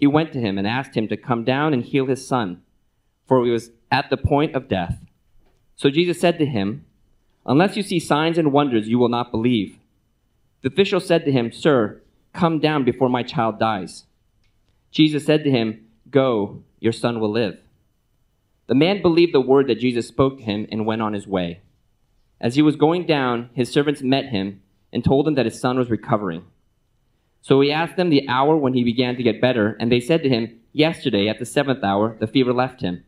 he went to him and asked him to come down and heal his son, for he was at the point of death. So Jesus said to him, Unless you see signs and wonders, you will not believe. The official said to him, Sir, come down before my child dies. Jesus said to him, Go, your son will live. The man believed the word that Jesus spoke to him and went on his way. As he was going down, his servants met him and told him that his son was recovering. So he asked them the hour when he began to get better, and they said to him, Yesterday, at the seventh hour, the fever left him.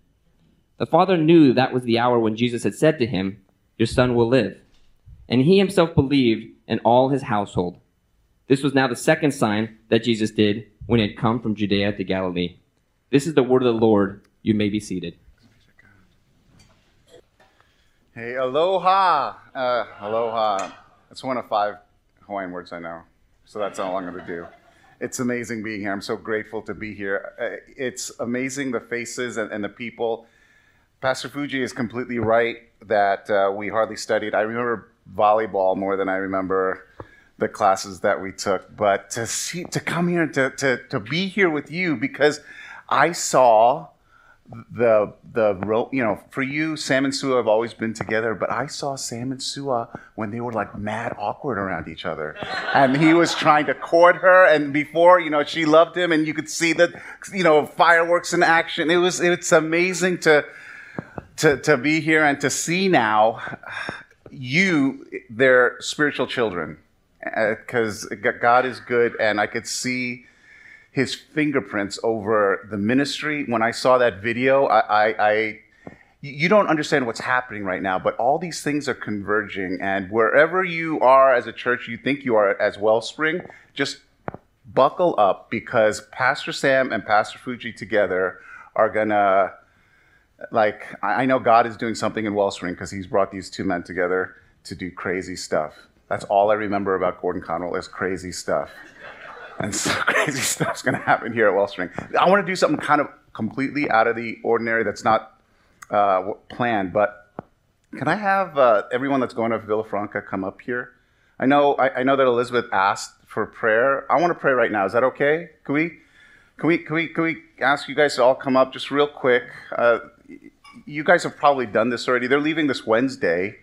The father knew that was the hour when Jesus had said to him, Your son will live. And he himself believed, and all his household. This was now the second sign that Jesus did when he had come from Judea to Galilee. This is the word of the Lord. You may be seated. Hey, aloha. Uh, aloha. That's one of five Hawaiian words I know. So that's all I'm going to do. It's amazing being here. I'm so grateful to be here. Uh, it's amazing the faces and, and the people. Pastor Fuji is completely right that uh, we hardly studied. I remember volleyball more than I remember the classes that we took. But to see, to come here to, to, to be here with you because I saw the the you know for you Sam and Sua have always been together, but I saw Sam and Sua when they were like mad awkward around each other, and he was trying to court her, and before you know she loved him, and you could see that you know fireworks in action. It was it's amazing to to to be here and to see now you their spiritual children because uh, God is good, and I could see his fingerprints over the ministry. When I saw that video, I, I, I, you don't understand what's happening right now, but all these things are converging. And wherever you are as a church, you think you are as Wellspring, just buckle up because Pastor Sam and Pastor Fuji together are gonna, like, I know God is doing something in Wellspring because he's brought these two men together to do crazy stuff. That's all I remember about Gordon Conwell is crazy stuff and so crazy stuff's going to happen here at Wellspring. I want to do something kind of completely out of the ordinary that's not uh, planned, but can I have uh, everyone that's going to Villafranca come up here? I know, I, I, know that Elizabeth asked for prayer. I want to pray right now. Is that okay? Can we, can we, can we, can we ask you guys to all come up just real quick? Uh, you guys have probably done this already. They're leaving this Wednesday.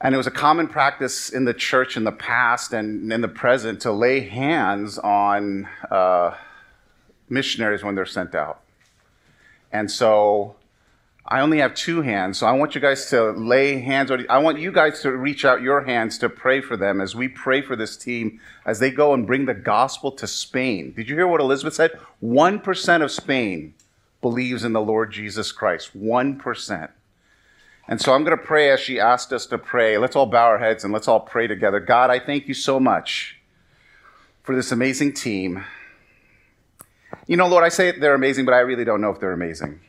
And it was a common practice in the church in the past and in the present to lay hands on uh, missionaries when they're sent out. And so I only have two hands, so I want you guys to lay hands on. I want you guys to reach out your hands to pray for them as we pray for this team as they go and bring the gospel to Spain. Did you hear what Elizabeth said? 1% of Spain believes in the Lord Jesus Christ. 1%. And so I'm going to pray as she asked us to pray. Let's all bow our heads and let's all pray together. God, I thank you so much for this amazing team. You know, Lord, I say they're amazing, but I really don't know if they're amazing.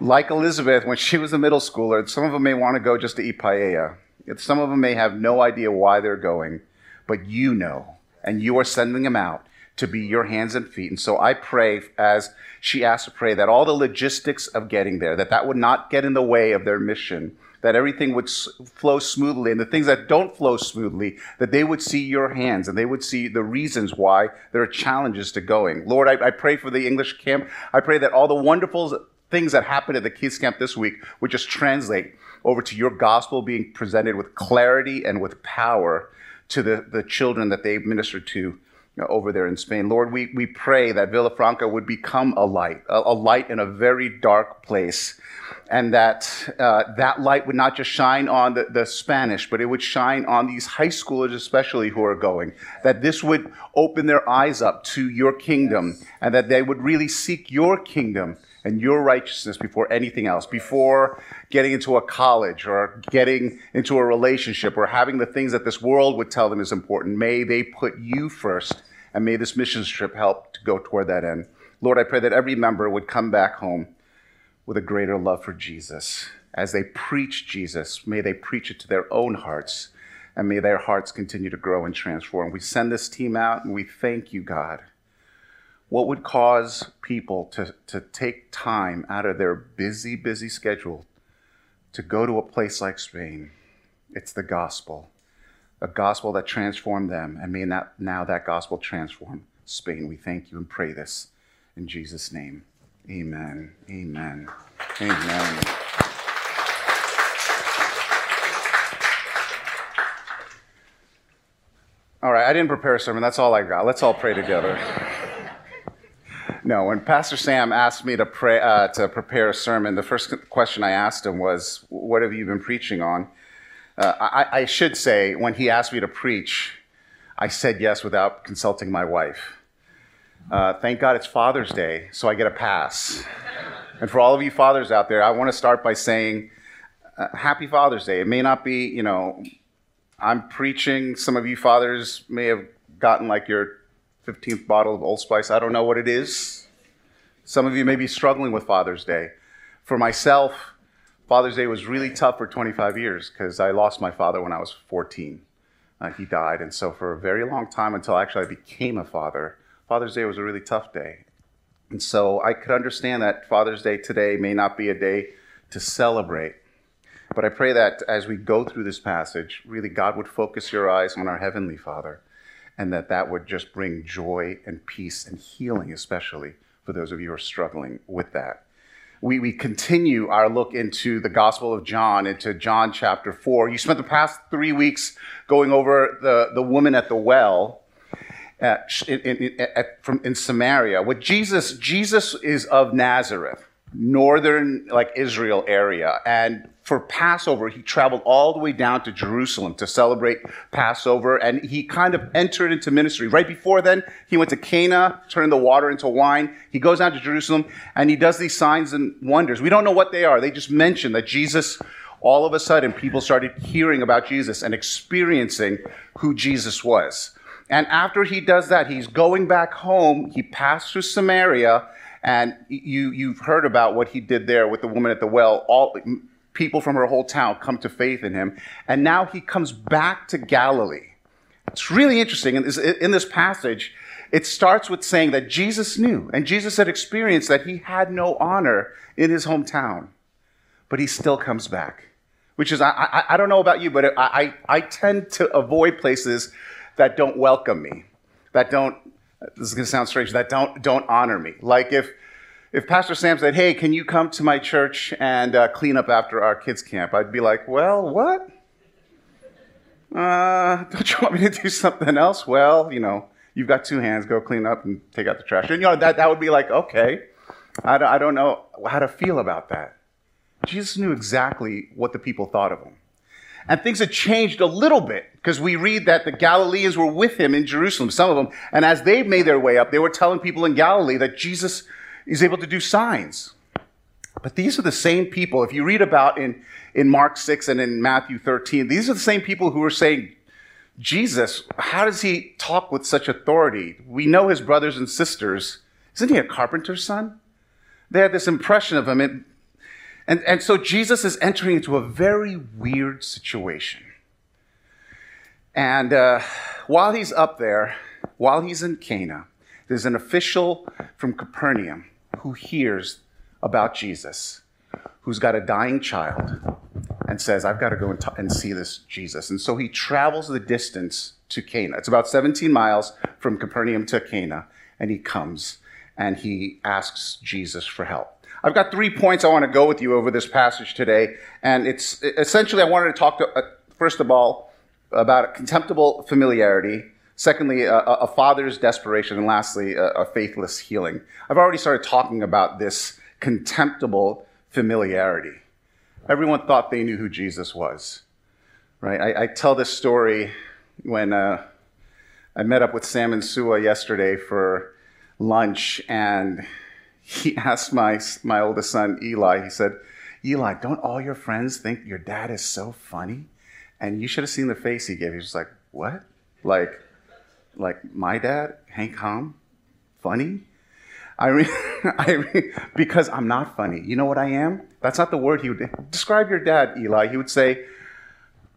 Like Elizabeth, when she was a middle schooler, some of them may want to go just to eat paella. Some of them may have no idea why they're going, but you know, and you are sending them out to be your hands and feet. And so I pray as she asked to pray that all the logistics of getting there, that that would not get in the way of their mission, that everything would flow smoothly, and the things that don't flow smoothly, that they would see your hands and they would see the reasons why there are challenges to going. Lord, I, I pray for the English camp. I pray that all the wonderful things that happened at the kids camp this week would just translate over to your gospel being presented with clarity and with power to the, the children that they ministered to over there in Spain. Lord, we, we pray that Villafranca would become a light, a, a light in a very dark place, and that uh, that light would not just shine on the, the Spanish, but it would shine on these high schoolers, especially who are going. That this would open their eyes up to your kingdom, and that they would really seek your kingdom and your righteousness before anything else, before getting into a college or getting into a relationship or having the things that this world would tell them is important. May they put you first and may this mission trip help to go toward that end. Lord, I pray that every member would come back home with a greater love for Jesus. As they preach Jesus, may they preach it to their own hearts, and may their hearts continue to grow and transform. We send this team out, and we thank you, God. What would cause people to, to take time out of their busy, busy schedule to go to a place like Spain? It's the gospel, a gospel that transformed them, and may that, now that gospel transform Spain. We thank you and pray this in Jesus' name. Amen. Amen. Amen. All right, I didn't prepare a sermon. That's all I got. Let's all pray together. No, when Pastor Sam asked me to pray uh, to prepare a sermon, the first question I asked him was, "What have you been preaching on?" Uh, I, I should say, when he asked me to preach, I said yes without consulting my wife. Uh, thank God it's Father's Day, so I get a pass. And for all of you fathers out there, I want to start by saying, uh, Happy Father's Day. It may not be, you know, I'm preaching. Some of you fathers may have gotten like your 15th bottle of Old Spice. I don't know what it is. Some of you may be struggling with Father's Day. For myself, Father's Day was really tough for 25 years because I lost my father when I was 14. Uh, he died. And so, for a very long time, until actually I became a father, Father's Day was a really tough day. And so, I could understand that Father's Day today may not be a day to celebrate. But I pray that as we go through this passage, really God would focus your eyes on our Heavenly Father and that that would just bring joy and peace and healing, especially for those of you who are struggling with that. We, we continue our look into the Gospel of John, into John chapter 4. You spent the past three weeks going over the, the woman at the well uh, at, in, in, at, from, in Samaria. With Jesus, Jesus is of Nazareth, northern like Israel area. And for Passover, he traveled all the way down to Jerusalem to celebrate Passover, and he kind of entered into ministry. Right before then, he went to Cana, turned the water into wine. He goes down to Jerusalem, and he does these signs and wonders. We don't know what they are. They just mention that Jesus, all of a sudden, people started hearing about Jesus and experiencing who Jesus was. And after he does that, he's going back home. He passed through Samaria, and you, you've heard about what he did there with the woman at the well. All, people from her whole town come to faith in him. And now he comes back to Galilee. It's really interesting. In this, in this passage, it starts with saying that Jesus knew and Jesus had experienced that he had no honor in his hometown, but he still comes back. Which is, I, I, I don't know about you, but I, I, I tend to avoid places that don't welcome me, that don't, this is going to sound strange, that don't, don't honor me. Like if, if Pastor Sam said, Hey, can you come to my church and uh, clean up after our kids' camp? I'd be like, Well, what? Uh, don't you want me to do something else? Well, you know, you've got two hands, go clean up and take out the trash. And, you know, that, that would be like, okay, I don't, I don't know how to feel about that. Jesus knew exactly what the people thought of him. And things had changed a little bit because we read that the Galileans were with him in Jerusalem, some of them. And as they made their way up, they were telling people in Galilee that Jesus is able to do signs. But these are the same people, if you read about in, in Mark 6 and in Matthew 13, these are the same people who are saying, Jesus, how does he talk with such authority? We know his brothers and sisters. Isn't he a carpenter's son? They had this impression of him. And, and so Jesus is entering into a very weird situation. And uh, while he's up there, while he's in Cana, there's an official from Capernaum who hears about Jesus, who's got a dying child, and says, I've got to go and, t- and see this Jesus. And so he travels the distance to Cana. It's about 17 miles from Capernaum to Cana, and he comes and he asks Jesus for help. I've got three points I want to go with you over this passage today, and it's essentially I wanted to talk to, uh, first of all about contemptible familiarity. Secondly, a, a father's desperation. And lastly, a, a faithless healing. I've already started talking about this contemptible familiarity. Everyone thought they knew who Jesus was, right? I, I tell this story when uh, I met up with Sam and Sua yesterday for lunch, and he asked my, my oldest son, Eli, he said, Eli, don't all your friends think your dad is so funny? And you should have seen the face he gave. He was like, What? Like, like my dad, Hank Hahm, funny. I, mean, I re- because I'm not funny. You know what I am? That's not the word he would describe your dad, Eli. He would say,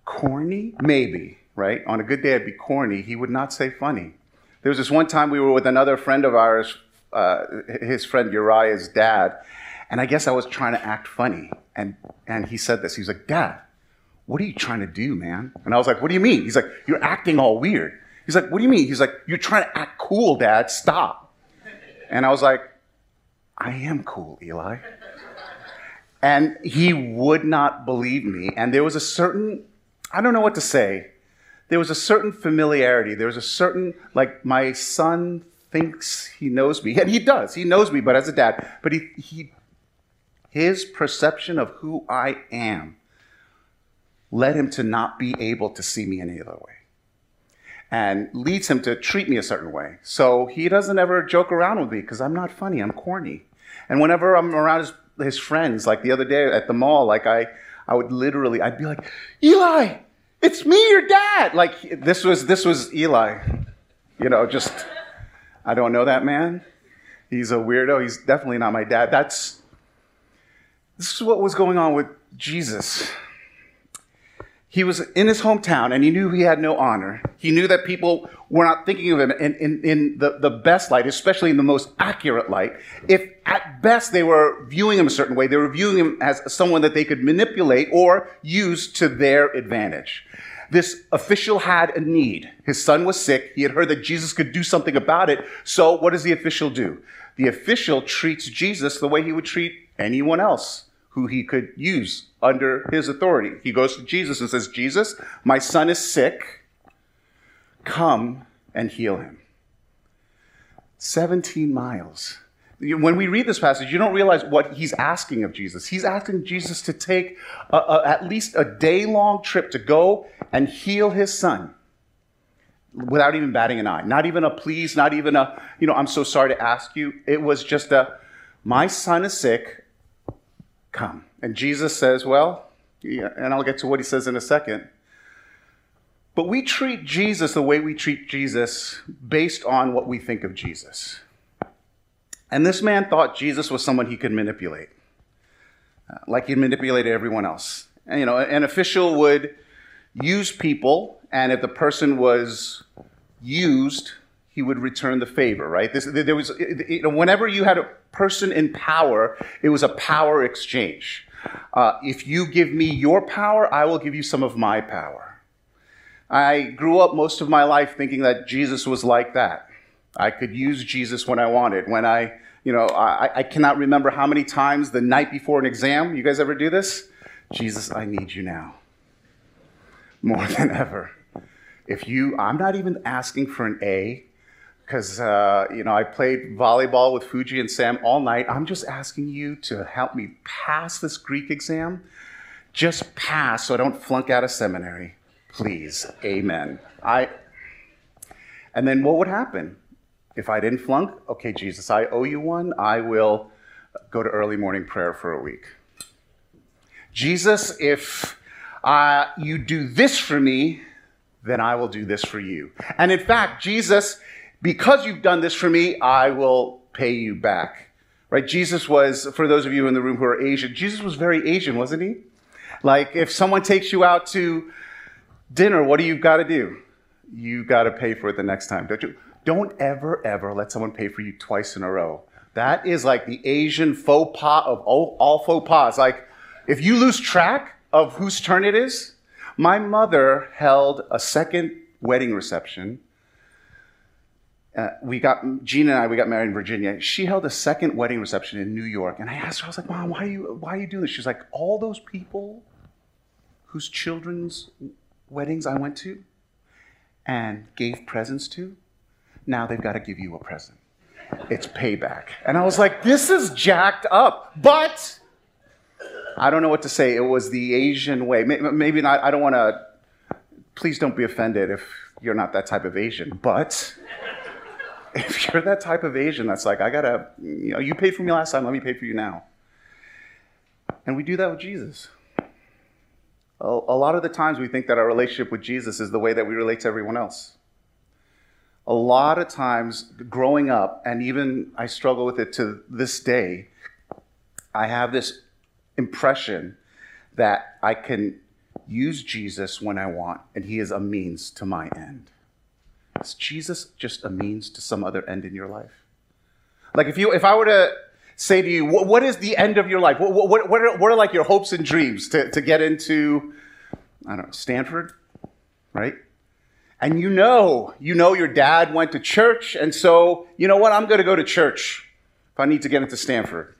corny? Maybe, right? On a good day, I'd be corny. He would not say funny. There was this one time we were with another friend of ours, uh, his friend Uriah's dad, and I guess I was trying to act funny. And, and he said this. He was like, Dad, what are you trying to do, man? And I was like, What do you mean? He's like, You're acting all weird. He's like, What do you mean? He's like, You're trying to act cool, Dad. Stop. And I was like, I am cool, Eli. And he would not believe me. And there was a certain, I don't know what to say, there was a certain familiarity. There was a certain, like, my son thinks he knows me. And he does. He knows me, but as a dad. But he, he his perception of who I am led him to not be able to see me any other way and leads him to treat me a certain way. So he doesn't ever joke around with me because I'm not funny, I'm corny. And whenever I'm around his, his friends, like the other day at the mall, like I, I would literally, I'd be like, Eli, it's me, your dad. Like this was, this was Eli, you know, just, I don't know that man. He's a weirdo. He's definitely not my dad. That's, this is what was going on with Jesus. He was in his hometown and he knew he had no honor. He knew that people were not thinking of him in, in, in the, the best light, especially in the most accurate light. If at best they were viewing him a certain way, they were viewing him as someone that they could manipulate or use to their advantage. This official had a need. His son was sick. He had heard that Jesus could do something about it. So what does the official do? The official treats Jesus the way he would treat anyone else who he could use under his authority. He goes to Jesus and says, Jesus, my son is sick. Come and heal him. 17 miles. When we read this passage, you don't realize what he's asking of Jesus. He's asking Jesus to take a, a, at least a day long trip to go and heal his son without even batting an eye. Not even a please, not even a, you know, I'm so sorry to ask you. It was just a, my son is sick, come. And Jesus says, well, yeah, and I'll get to what he says in a second. But we treat Jesus the way we treat Jesus based on what we think of Jesus. And this man thought Jesus was someone he could manipulate, uh, like he manipulated everyone else. And, you know, an official would use people, and if the person was used, he would return the favor, right? This, there was, you know, whenever you had a person in power, it was a power exchange. Uh, if you give me your power, I will give you some of my power. I grew up most of my life thinking that Jesus was like that. I could use Jesus when I wanted. When I, you know, I, I cannot remember how many times the night before an exam, you guys ever do this? Jesus, I need you now. More than ever. If you, I'm not even asking for an A because uh, you know I played volleyball with Fuji and Sam all night. I'm just asking you to help me pass this Greek exam. Just pass, so I don't flunk out of seminary, please. Amen. I. And then what would happen if I didn't flunk? Okay, Jesus, I owe you one. I will go to early morning prayer for a week. Jesus, if uh, you do this for me, then I will do this for you. And in fact, Jesus because you've done this for me, I will pay you back. Right? Jesus was, for those of you in the room who are Asian, Jesus was very Asian, wasn't he? Like, if someone takes you out to dinner, what do you got to do? You got to pay for it the next time, don't you? Don't ever, ever let someone pay for you twice in a row. That is like the Asian faux pas of all, all faux pas. Like, if you lose track of whose turn it is, my mother held a second wedding reception uh, we got Gina and I. We got married in Virginia. She held a second wedding reception in New York, and I asked her. I was like, "Mom, why are you why are you doing this?" She's like, "All those people whose children's weddings I went to and gave presents to, now they've got to give you a present. It's payback." And I was like, "This is jacked up," but I don't know what to say. It was the Asian way. Maybe not. I don't want to. Please don't be offended if you're not that type of Asian, but if you're that type of Asian that's like, I gotta, you know, you paid for me last time, let me pay for you now. And we do that with Jesus. A, lot of the times we think that our relationship with Jesus is the way that we relate to everyone else. A lot of times growing up, and even I struggle with it to this day, I have this impression that I can use Jesus when I want, and he is a means to my end. Is Jesus just a means to some other end in your life? Like if you if I were to say to you, what, what is the end of your life? What, what, what, are, what are like your hopes and dreams to, to get into, I don't know, Stanford, right? And you know, you know your dad went to church, and so, you know what, I'm going to go to church if I need to get into Stanford.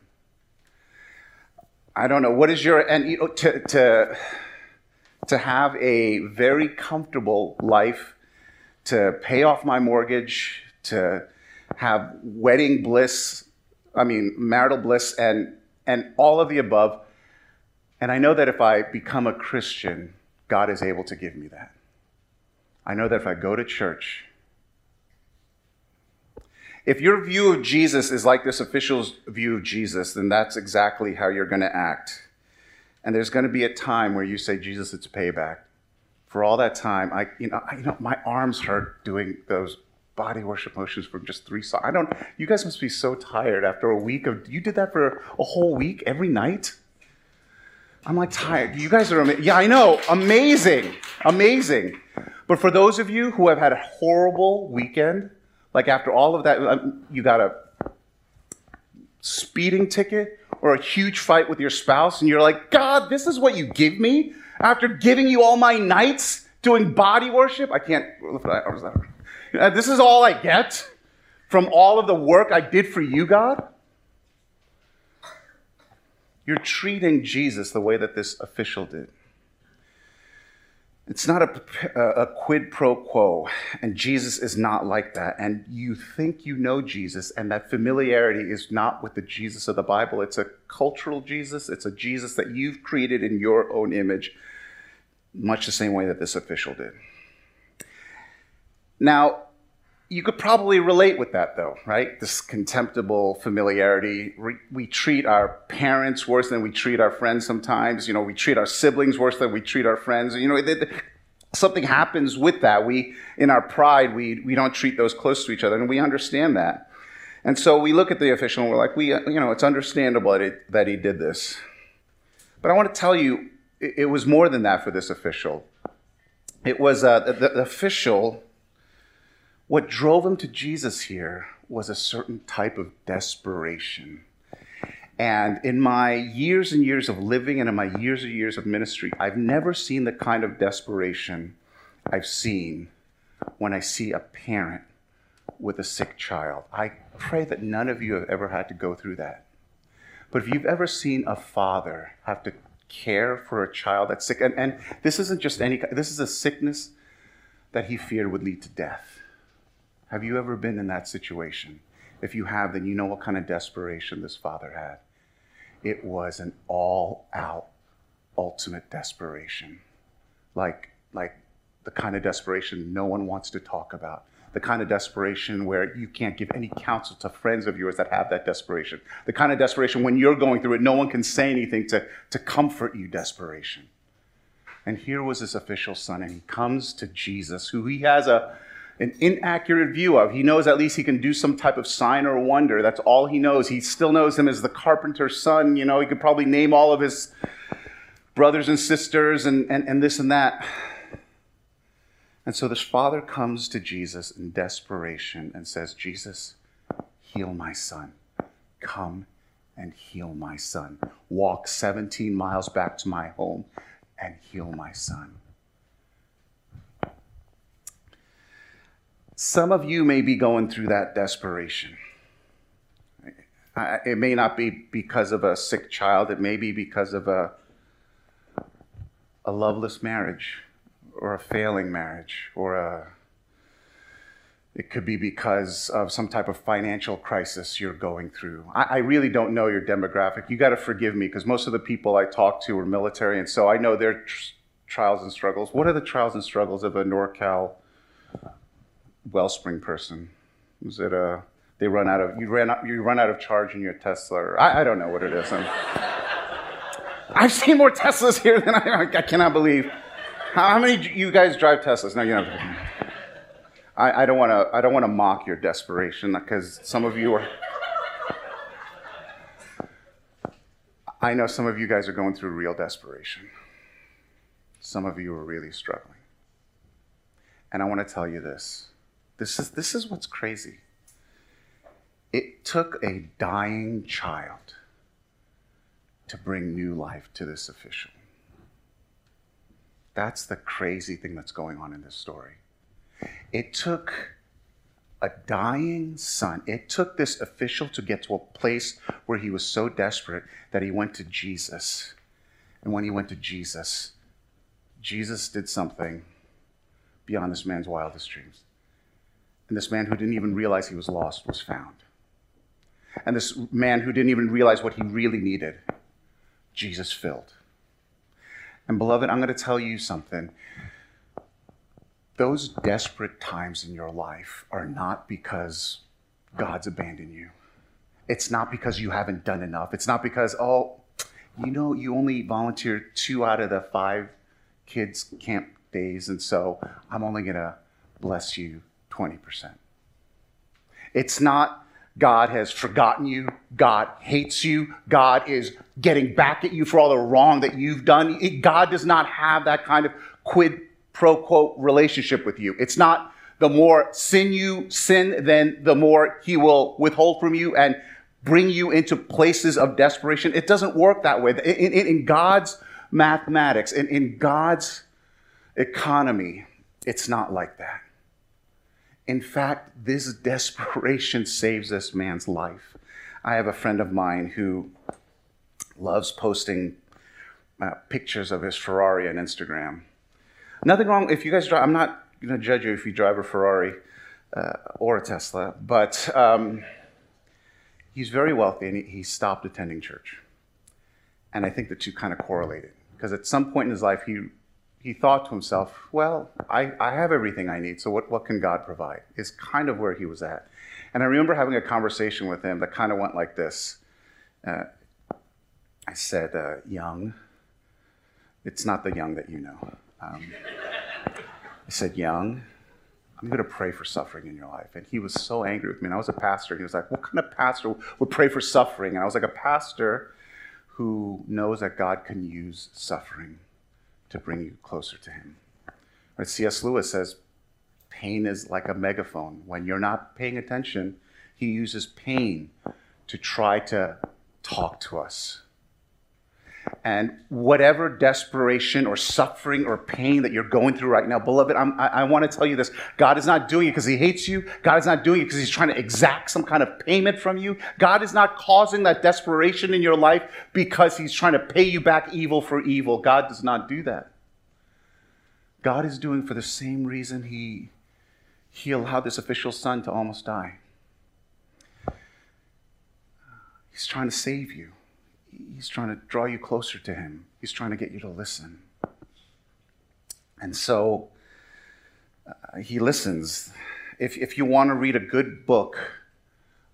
I don't know, what is your, and you know, to, to, to have a very comfortable life, to pay off my mortgage, to have wedding bliss, I mean, marital bliss, and, and all of the above. And I know that if I become a Christian, God is able to give me that. I know that if I go to church, if your view of Jesus is like this official's view of Jesus, then that's exactly how you're going to act. And there's going to be a time where you say, Jesus, it's payback. For all that time, I, you know, I, you know, my arms hurt doing those body worship motions for just three songs. I don't. You guys must be so tired after a week of. You did that for a whole week every night. I'm like tired. You guys are amazing. Yeah, I know. Amazing, amazing. But for those of you who have had a horrible weekend, like after all of that, um, you got a speeding ticket or a huge fight with your spouse, and you're like, God, this is what you give me after giving you all my nights doing body worship. I can't. Uh, this is all I get from all of the work I did for you, God. You're treating Jesus the way that this official did. It's not a, a, quid pro quo, and Jesus is not like that. And you think you know Jesus, and that familiarity is not with the Jesus of the Bible. It's a cultural Jesus, it's a Jesus that you've created in your own image, much the same way that this official did. Now, you could probably relate with that though, right? This contemptible familiarity. We, treat our parents worse than we treat our friends sometimes. You know, we treat our siblings worse than we treat our friends. You know, something happens with that. We, in our pride, we, we don't treat those close to each other, and we understand that. And so we look at the official and we're like, we, you know, it's understandable that, it, that he did this. But I want to tell you, it, it was more than that for this official. It was uh, the, the official what drove him to Jesus here was a certain type of desperation. And in my years and years of living and in my years and years of ministry, I've never seen the kind of desperation I've seen when I see a parent with a sick child. I pray that none of you have ever had to go through that. But if you've ever seen a father have to care for a child that's sick, and, and this isn't just any, this is a sickness that he feared would lead to death. Have you ever been in that situation? If you have, then you know what kind of desperation this father had. It was an all out, ultimate desperation. Like, like the kind of desperation no one wants to talk about. The kind of desperation where you can't give any counsel to friends of yours that have that desperation. The kind of desperation when you're going through it, no one can say anything to, to comfort you, desperation. And here was this official son, and he comes to Jesus, who he has a, an inaccurate view of. He knows at least he can do some type of sign or wonder. That's all he knows. He still knows him as the carpenter's son. You know, he could probably name all of his brothers and sisters and, and, and this and that. And so this father comes to Jesus in desperation and says, Jesus, heal my son. Come and heal my son. Walk 17 miles back to my home and heal my son. Some of you may be going through that desperation. It may not be because of a sick child, it may be because of a, a loveless marriage or a failing marriage or a it could be because of some type of financial crisis you're going through. I, I really don't know your demographic. You got to forgive me because most of the people I talk to are military, and so I know their tr- trials and struggles. What are the trials and struggles of a NorCal Wellspring person? Is it a they run out of you ran you run out of charge in your Tesla? Or, I, I don't know what it is. i have seen more Teslas here than I, I cannot believe. How, how many you guys drive Teslas? No, you don't. I, I don't want to I don't want to mock your desperation because some of you are. I know some of you guys are going through real desperation. Some of you are really struggling. And I want to tell you this. This is, this is what's crazy. It took a dying child to bring new life to this official. That's the crazy thing that's going on in this story. It took a dying son. It took this official to get to a place where he was so desperate that he went to Jesus. And when he went to Jesus, Jesus did something beyond this man's wildest dreams. And this man who didn't even realize he was lost was found. And this man who didn't even realize what he really needed, Jesus filled. And beloved, I'm going to tell you something those desperate times in your life are not because God's abandoned you. It's not because you haven't done enough. It's not because, oh, you know, you only volunteered two out of the five kids' camp days, and so I'm only going to bless you 20%. It's not God has forgotten you, God hates you, God is getting back at you for all the wrong that you've done. God does not have that kind of quid pro quo relationship with you. It's not the more sin you sin, then the more he will withhold from you and bring you into places of desperation. It doesn't work that way. In, in, in God's mathematics, in, in God's economy, it's not like that. In fact, this desperation saves this man's life. I have a friend of mine who loves posting uh, pictures of his Ferrari on Instagram. Nothing wrong if you guys drive. I'm not going to judge you if you drive a Ferrari uh, or a Tesla, but um, he's very wealthy and he, he stopped attending church. And I think the two kind of correlated because at some point in his life he he thought to himself, well, I, I have everything I need, so what, what can God provide? Is kind of where he was at. And I remember having a conversation with him that kind of went like this. Uh, I said, uh, Young, it's not the young that you know. Um, I said, Young, I'm going to pray for suffering in your life. And he was so angry with me. And I was a pastor. He was like, What kind of pastor would pray for suffering? And I was like, A pastor who knows that God can use suffering to bring you closer to Him. Right? C.S. Lewis says, Pain is like a megaphone. When you're not paying attention, he uses pain to try to talk to us. And whatever desperation or suffering or pain that you're going through right now, beloved, I'm, i I, want to tell you this. God is not doing it because He hates you. God is not doing it because He's trying to exact some kind of payment from you. God is not causing that desperation in your life because He's trying to pay you back evil for evil. God does not do that. God is doing for the same reason He, he allowed this official son to almost die. He's trying to save you. He's trying to draw you closer to Him. He's trying to get you to listen. And so uh, He listens. If, if you want to read a good book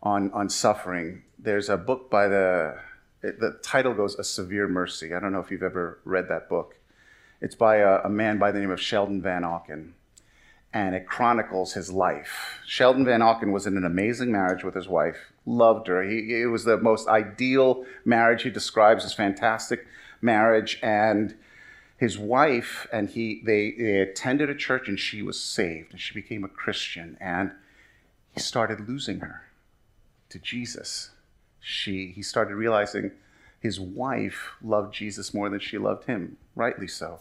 on, on suffering, there's a book by the, the title goes A Severe Mercy. I don't know if you've ever read that book. It's by a, a man by the name of Sheldon Vanauken and it chronicles his life. Sheldon Vanauken was in an amazing marriage with his wife, loved her. He, it was the most ideal marriage. He describes as fantastic marriage. And his wife and he, they, they attended a church and she was saved and she became a Christian. And he started losing her to Jesus. She, he started realizing his wife loved Jesus more than she loved him, rightly so.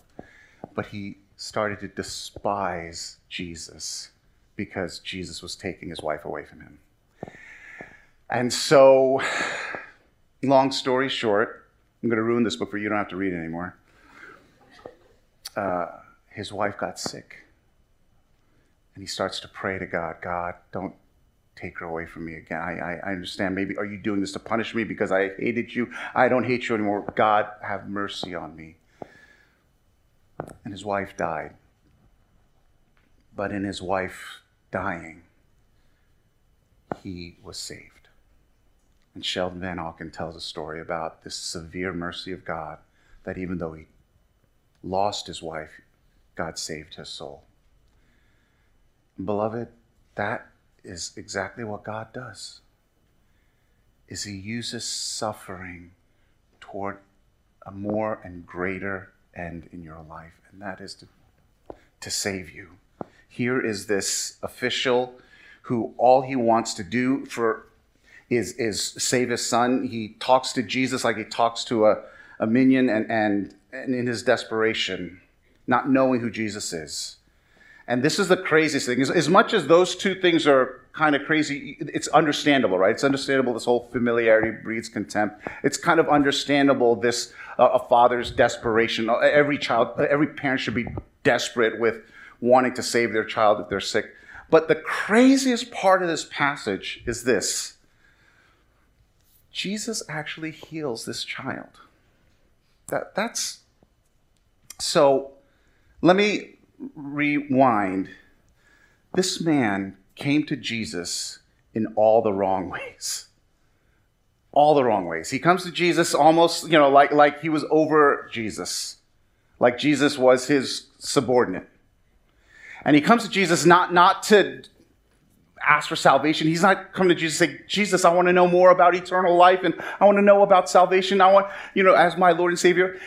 But he started to despise Jesus because Jesus was taking his wife away from him. And so, long story short, I'm going to ruin this book for you. You don't have to read it anymore. Uh, his wife got sick. And he starts to pray to God God, don't take her away from me again. I, I, I, understand. Maybe, are you doing this to punish me because I hated you? I don't hate you anymore. God, have mercy on me and his wife died. But in his wife dying, he was saved. And Sheldon Vanauken tells a story about this severe mercy of God that even though he lost his wife, God saved his soul. Beloved, that is exactly what God does. Is he uses suffering toward a more and greater end in your life, and that is to, to save you. Here is this official who all he wants to do for is, is save his son. He talks to Jesus like he talks to a, a minion and, and, and in his desperation, not knowing who Jesus is. And this is the craziest thing. As, as much as those two things are kind of crazy, it's understandable, right? It's understandable this whole familiarity breeds contempt. It's kind of understandable this uh, a father's desperation. Every child, every parent should be desperate with wanting to save their child if they're sick. But the craziest part of this passage is this Jesus actually heals this child. That, that's so. Let me rewind. This man came to Jesus in all the wrong ways. All the wrong ways. He comes to Jesus almost, you know, like, like he was over Jesus, like Jesus was his subordinate. And he comes to Jesus not, not to ask for salvation. He's not coming to Jesus and say, Jesus, I want to know more about eternal life and I want to know about salvation. I want, you know, as my Lord and Savior.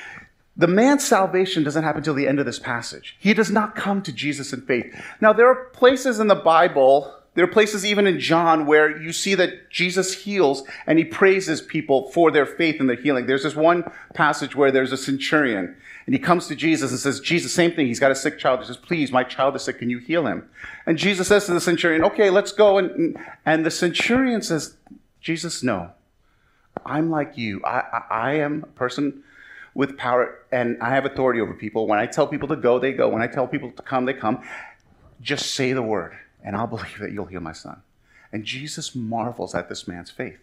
The man's salvation doesn't happen until the end of this passage. He does not come to Jesus in faith. Now, there are places in the Bible, there are places even in John where you see that Jesus heals and he praises people for their faith and their healing. There's this one passage where there's a centurion and he comes to Jesus and says, Jesus, same thing. He's got a sick child. He says, Please, my child is sick. Can you heal him? And Jesus says to the centurion, Okay, let's go. And, and the centurion says, Jesus, no. I'm like you. I, I, I am a person with power and I have authority over people. When I tell people to go, they go. When I tell people to come, they come. Just say the word, and I'll believe that you'll heal my son. And Jesus marvels at this man's faith.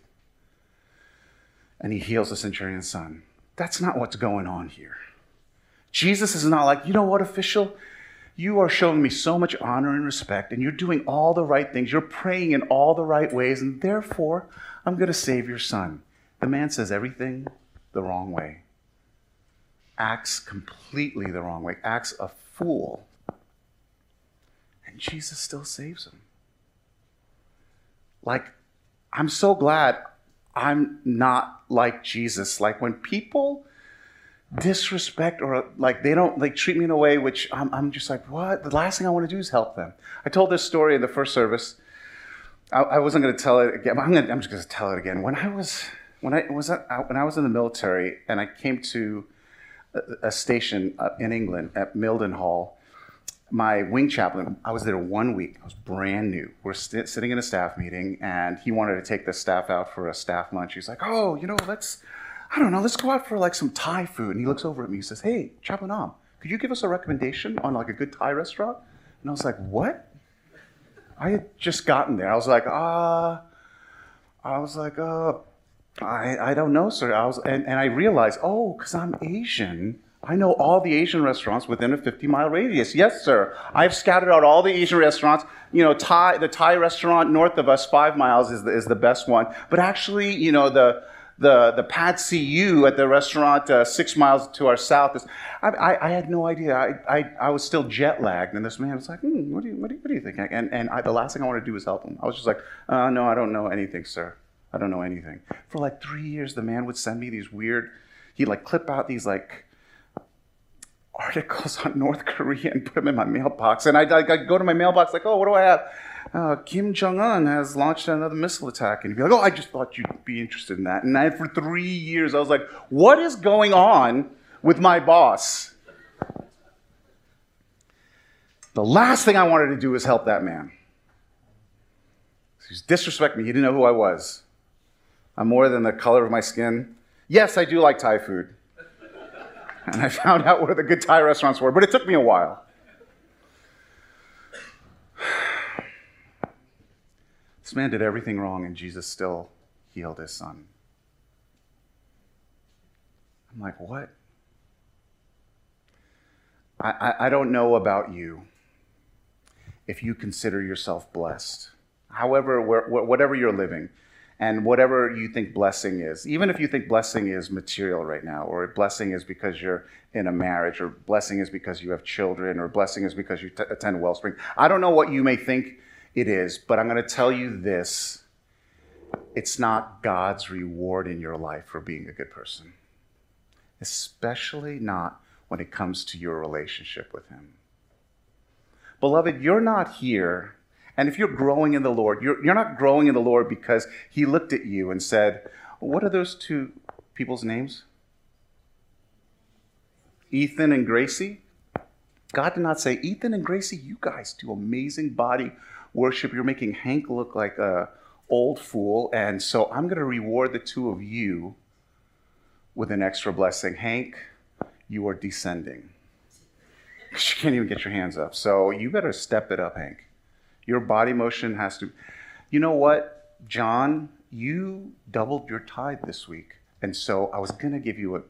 And he heals the centurion's son. That's not what's going on here. Jesus is not like, you know what, official? You are showing me so much honor and respect, and you're doing all the right things. You're praying in all the right ways, and therefore, I'm going to save your son. The man says everything the wrong way acts completely the wrong way, acts a fool. And Jesus still saves him. Like, I'm so glad I'm not like Jesus. Like, when people disrespect or like they don't like treat me in a way which I'm, I'm just like, what? The last thing I want to do is help them. I told this story in the first service. I, wasn't going to tell it again. I'm, gonna, I'm just going to tell it again. When I was when I was when I was in the military and I came to a station in England at Mildenhall. My wing chaplain, I was there one week. I was brand new. We're st- sitting in a staff meeting, and he wanted to take the staff out for a staff lunch. He's like, "Oh, you know, let's, I don't know, let's go out for like some Thai food." And he looks over at me. He says, "Hey, Chaplain Hahm, could you give us a recommendation on like a good Thai restaurant?" And I was like, "What?" I had just gotten there. I was like, "Ah." Uh, I was like, "Uh, I, I don't know, sir. I was, and, and I realized, oh, because I'm Asian, I know all the Asian restaurants within a 50 mile radius. Yes, sir. I've scattered out all the Asian restaurants. You know, Thai, the Thai restaurant north of us, five miles, is the, is the best one. But actually, you know, the, the, the Pad Ew at the restaurant uh, six miles to our south is, I, I, I had no idea. I, I, I, was still jet lagged. And this man was like, hmm, what, do you, what, do you, what do you think? And, and I, the last thing I wanted to do was help him. I was just like, uh, no, I don't know anything, sir. I don't know anything. For like three years, the man would send me these weird, he'd like clip out these like articles on North Korea and put them in my mailbox. And I'd, I'd go to my mailbox like, oh, what do I have? Uh, Kim Jong Un has launched another missile attack. And he'd be like, oh, I just thought you'd be interested in that. And I, for three years, I was like, what is going on with my boss? The last thing I wanted to do was help that man. He's disrespecting me. He didn't know who I was. I'm more than the color of my skin. Yes, I do like Thai food. And I found out where the good Thai restaurants were, but it took me a while. This man did everything wrong, and Jesus still healed his son. I'm like, what? I, I, I, don't know about you if you consider yourself blessed. However, where, whatever you're living, And whatever you think blessing is, even if you think blessing is material right now, or blessing is because you're in a marriage, or blessing is because you have children, or blessing is because you t- attend Wellspring. I don't know what you may think it is, but I'm going to tell you this it's not God's reward in your life for being a good person, especially not when it comes to your relationship with Him. Beloved, you're not here, and if you're growing in the Lord, you're, you're not growing in the Lord because He looked at you and said, What are those two people's names? Ethan and Gracie? God did not say, Ethan and Gracie, you guys do amazing body worship. You're making Hank look like a old fool, and so I'm going to reward the two of you with an extra blessing. Hank, you are descending. You can't even get your hands up. So you better step it up, Hank. Your body motion has to. You know what, John? You doubled your tithe this week. And so I was going to give you a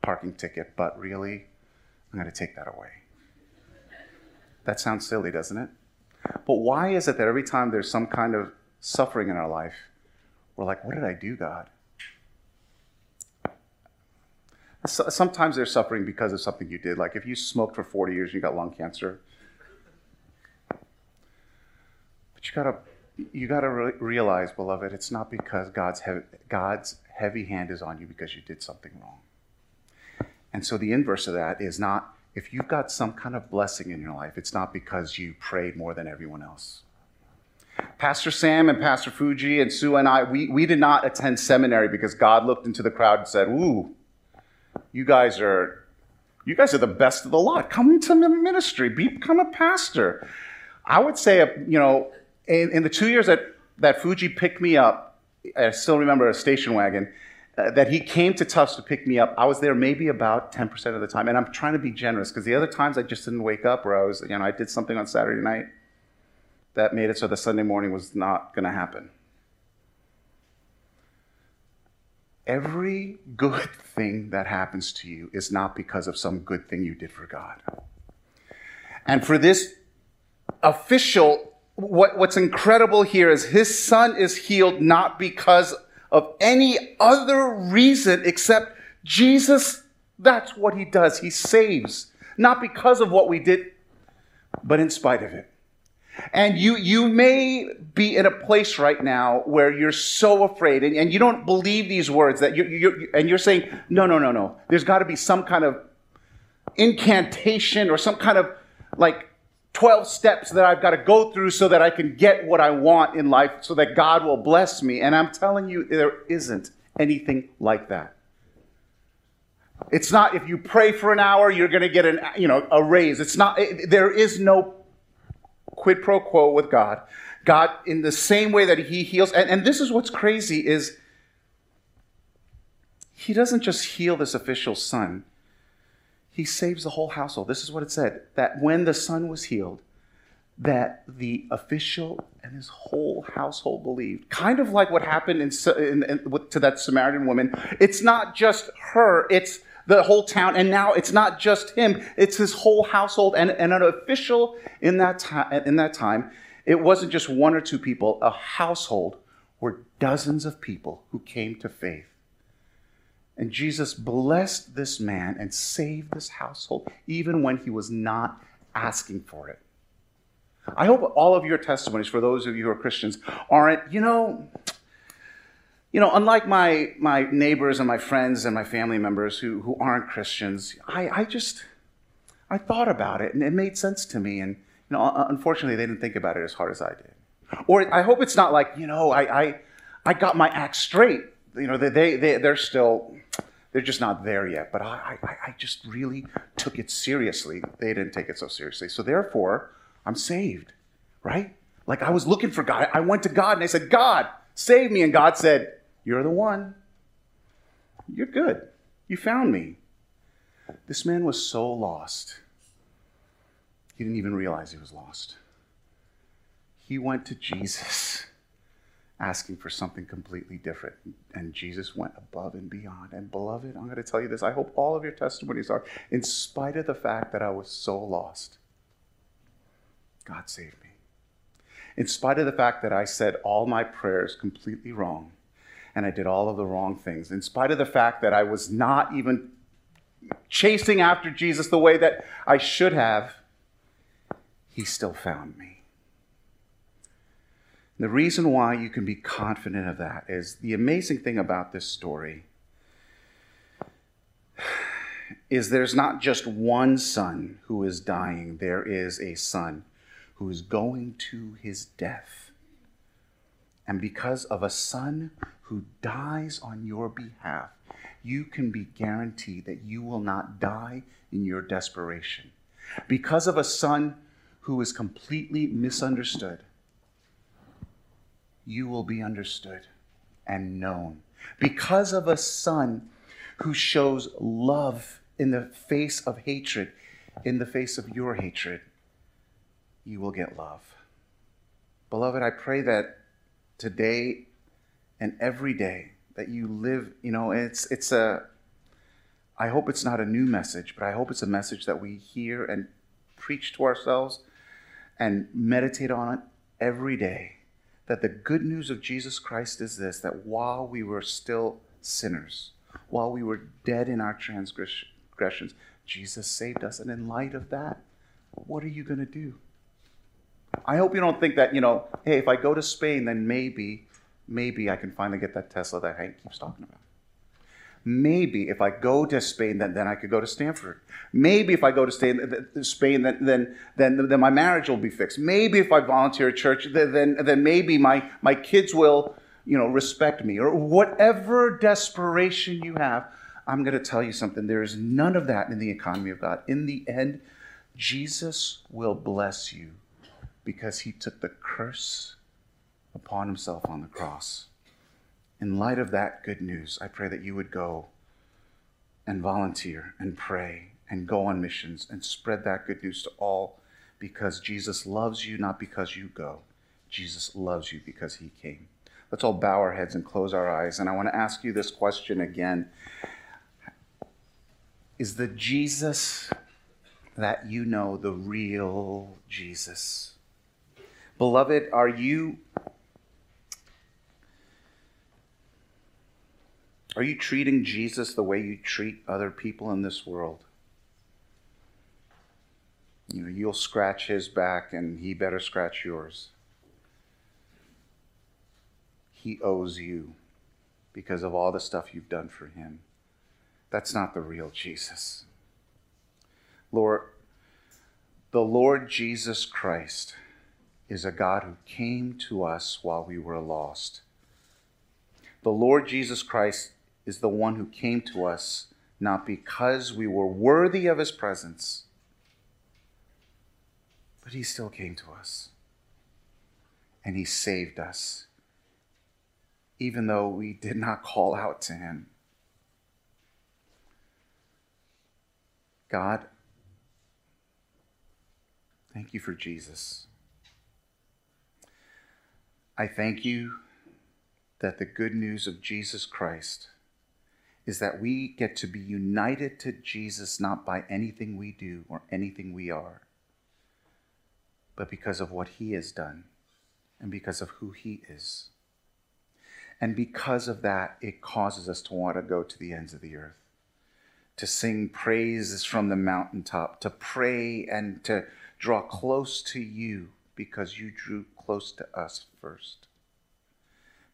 parking ticket, but really, I'm going to take that away. That sounds silly, doesn't it? But why is it that every time there's some kind of suffering in our life, we're like, what did I do, God? Sometimes there's suffering because of something you did. Like if you smoked for 40 years and you got lung cancer. But you gotta, you gotta re- realize, beloved, it's not because God's heavy, God's heavy hand is on you because you did something wrong. And so the inverse of that is not if you've got some kind of blessing in your life, it's not because you prayed more than everyone else. Pastor Sam and Pastor Fuji and Sue and I, we, we did not attend seminary because God looked into the crowd and said, Ooh, you guys are you guys are the best of the lot. Come into ministry, become a pastor. I would say, you know, in, in the two years that, that Fuji picked me up, I still remember a station wagon, uh, that he came to Tufts to pick me up. I was there maybe about 10% of the time. And I'm trying to be generous because the other times I just didn't wake up or I was, you know, I did something on Saturday night that made it so the Sunday morning was not going to happen. Every good thing that happens to you is not because of some good thing you did for God. And for this official, what, what's incredible here is his son is healed not because of any other reason except Jesus, that's what he does. He saves. Not because of what we did, but in spite of it. And you, you may be in a place right now where you're so afraid and, and you don't believe these words that you, you, and you're saying, no, no, no, no. There's got to be some kind of incantation or some kind of like 12 steps that I've got to go through so that I can get what I want in life so that God will bless me. And I'm telling you, there isn't anything like that. It's not if you pray for an hour, you're going to get an, you know, a raise. It's not, it, there is no quid pro quo with God. God, in the same way that He heals, and, and this is what's crazy is He doesn't just heal this official son, He saves the whole household. This is what it said that when the son was healed, that the official and his whole household believed. Kind of like what happened in, in, in, to that Samaritan woman. It's not just her, it's the whole town. And now it's not just him, it's his whole household. And, and an official in that, in that time, it wasn't just one or two people, a household were dozens of people who came to faith. And Jesus blessed this man and saved this household, even when he was not asking for it. I hope all of your testimonies, for those of you who are Christians, aren't, you know, you know, unlike my, my neighbors and my friends and my family members who, who aren't Christians, I, I just, I thought about it and it made sense to me. And, you know, unfortunately, they didn't think about it as hard as I did. Or I hope it's not like, you know, I, I, I got my act straight. You know, they, they, they're still, they're just not there yet. But I, I, I just really took it seriously. They didn't take it so seriously. So therefore, I'm saved, right? Like I was looking for God. I went to God and I said, God, save me. And God said, you're the one. You're good. You found me. This man was so lost. He didn't even realize he was lost. He went to Jesus asking for something completely different. And Jesus went above and beyond. And beloved, I'm going to tell you this. I hope all of your testimonies are, in spite of the fact that I was so lost, God saved me. In spite of the fact that I said all my prayers completely wrong, and I did all of the wrong things. In spite of the fact that I was not even chasing after Jesus the way that I should have, He still found me. The reason why you can be confident of that is the amazing thing about this story is there's not just one son who is dying, there is a son who is going to his death. And because of a son who dies on your behalf, you can be guaranteed that you will not die in your desperation. Because of a son who is completely misunderstood, you will be understood and known. Because of a son who shows love in the face of hatred, in the face of your hatred, you will get love. Beloved, I pray that today and every day that you live, you know, it's it's a I hope it's not a new message, but I hope it's a message that we hear and preach to ourselves and meditate on it every day. That the good news of Jesus Christ is this that while we were still sinners, while we were dead in our transgressions, Jesus saved us. And in light of that, what are you going to do? I hope you don't think that, you know, hey, if I go to Spain, then maybe, maybe I can finally get that Tesla that Hank keeps talking about. Maybe if I go to Spain, then, then I could go to Stanford. Maybe if I go to Spain, Spain then, then, then, then my marriage will be fixed. Maybe if I volunteer at church, then, then maybe my, my kids will you know, respect me. Or whatever desperation you have, I'm going to tell you something. There is none of that in the economy of God. In the end, Jesus will bless you because he took the curse upon himself on the cross. In light of that good news, I pray that you would go and volunteer and pray and go on missions and spread that good news to all because Jesus loves you, not because you go. Jesus loves you because he came. Let's all bow our heads and close our eyes. And I want to ask you this question again Is the Jesus that you know the real Jesus? Beloved, are you Are you treating Jesus the way you treat other people in this world? You know, you'll scratch his back and he better scratch yours. He owes you because of all the stuff you've done for him. That's not the real Jesus. Lord, the Lord Jesus Christ is a God who came to us while we were lost. The Lord Jesus Christ is the one who came to us not because we were worthy of his presence, but he still came to us. And he saved us, even though we did not call out to him. God, thank you for Jesus. I thank you that the good news of Jesus Christ is that we get to be united to Jesus not by anything we do or anything we are, but because of what he has done and because of who he is. And because of that, it causes us to want to go to the ends of the earth, to sing praises from the mountaintop, to pray and to draw close to you because you drew close to us first.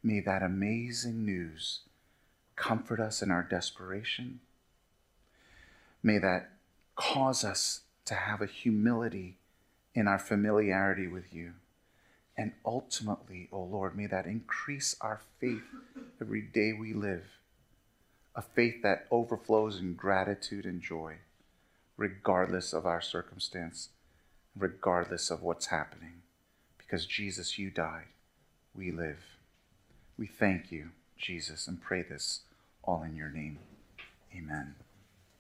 May that amazing news comfort us in our desperation. May that cause us to have a humility in our familiarity with you. And ultimately, O oh Lord, may that increase our faith every day we live, a faith that overflows in gratitude and joy, regardless of our circumstance, regardless of what's happening. Because Jesus, you died, we live. We thank you, Jesus, and pray this all in your name. Amen.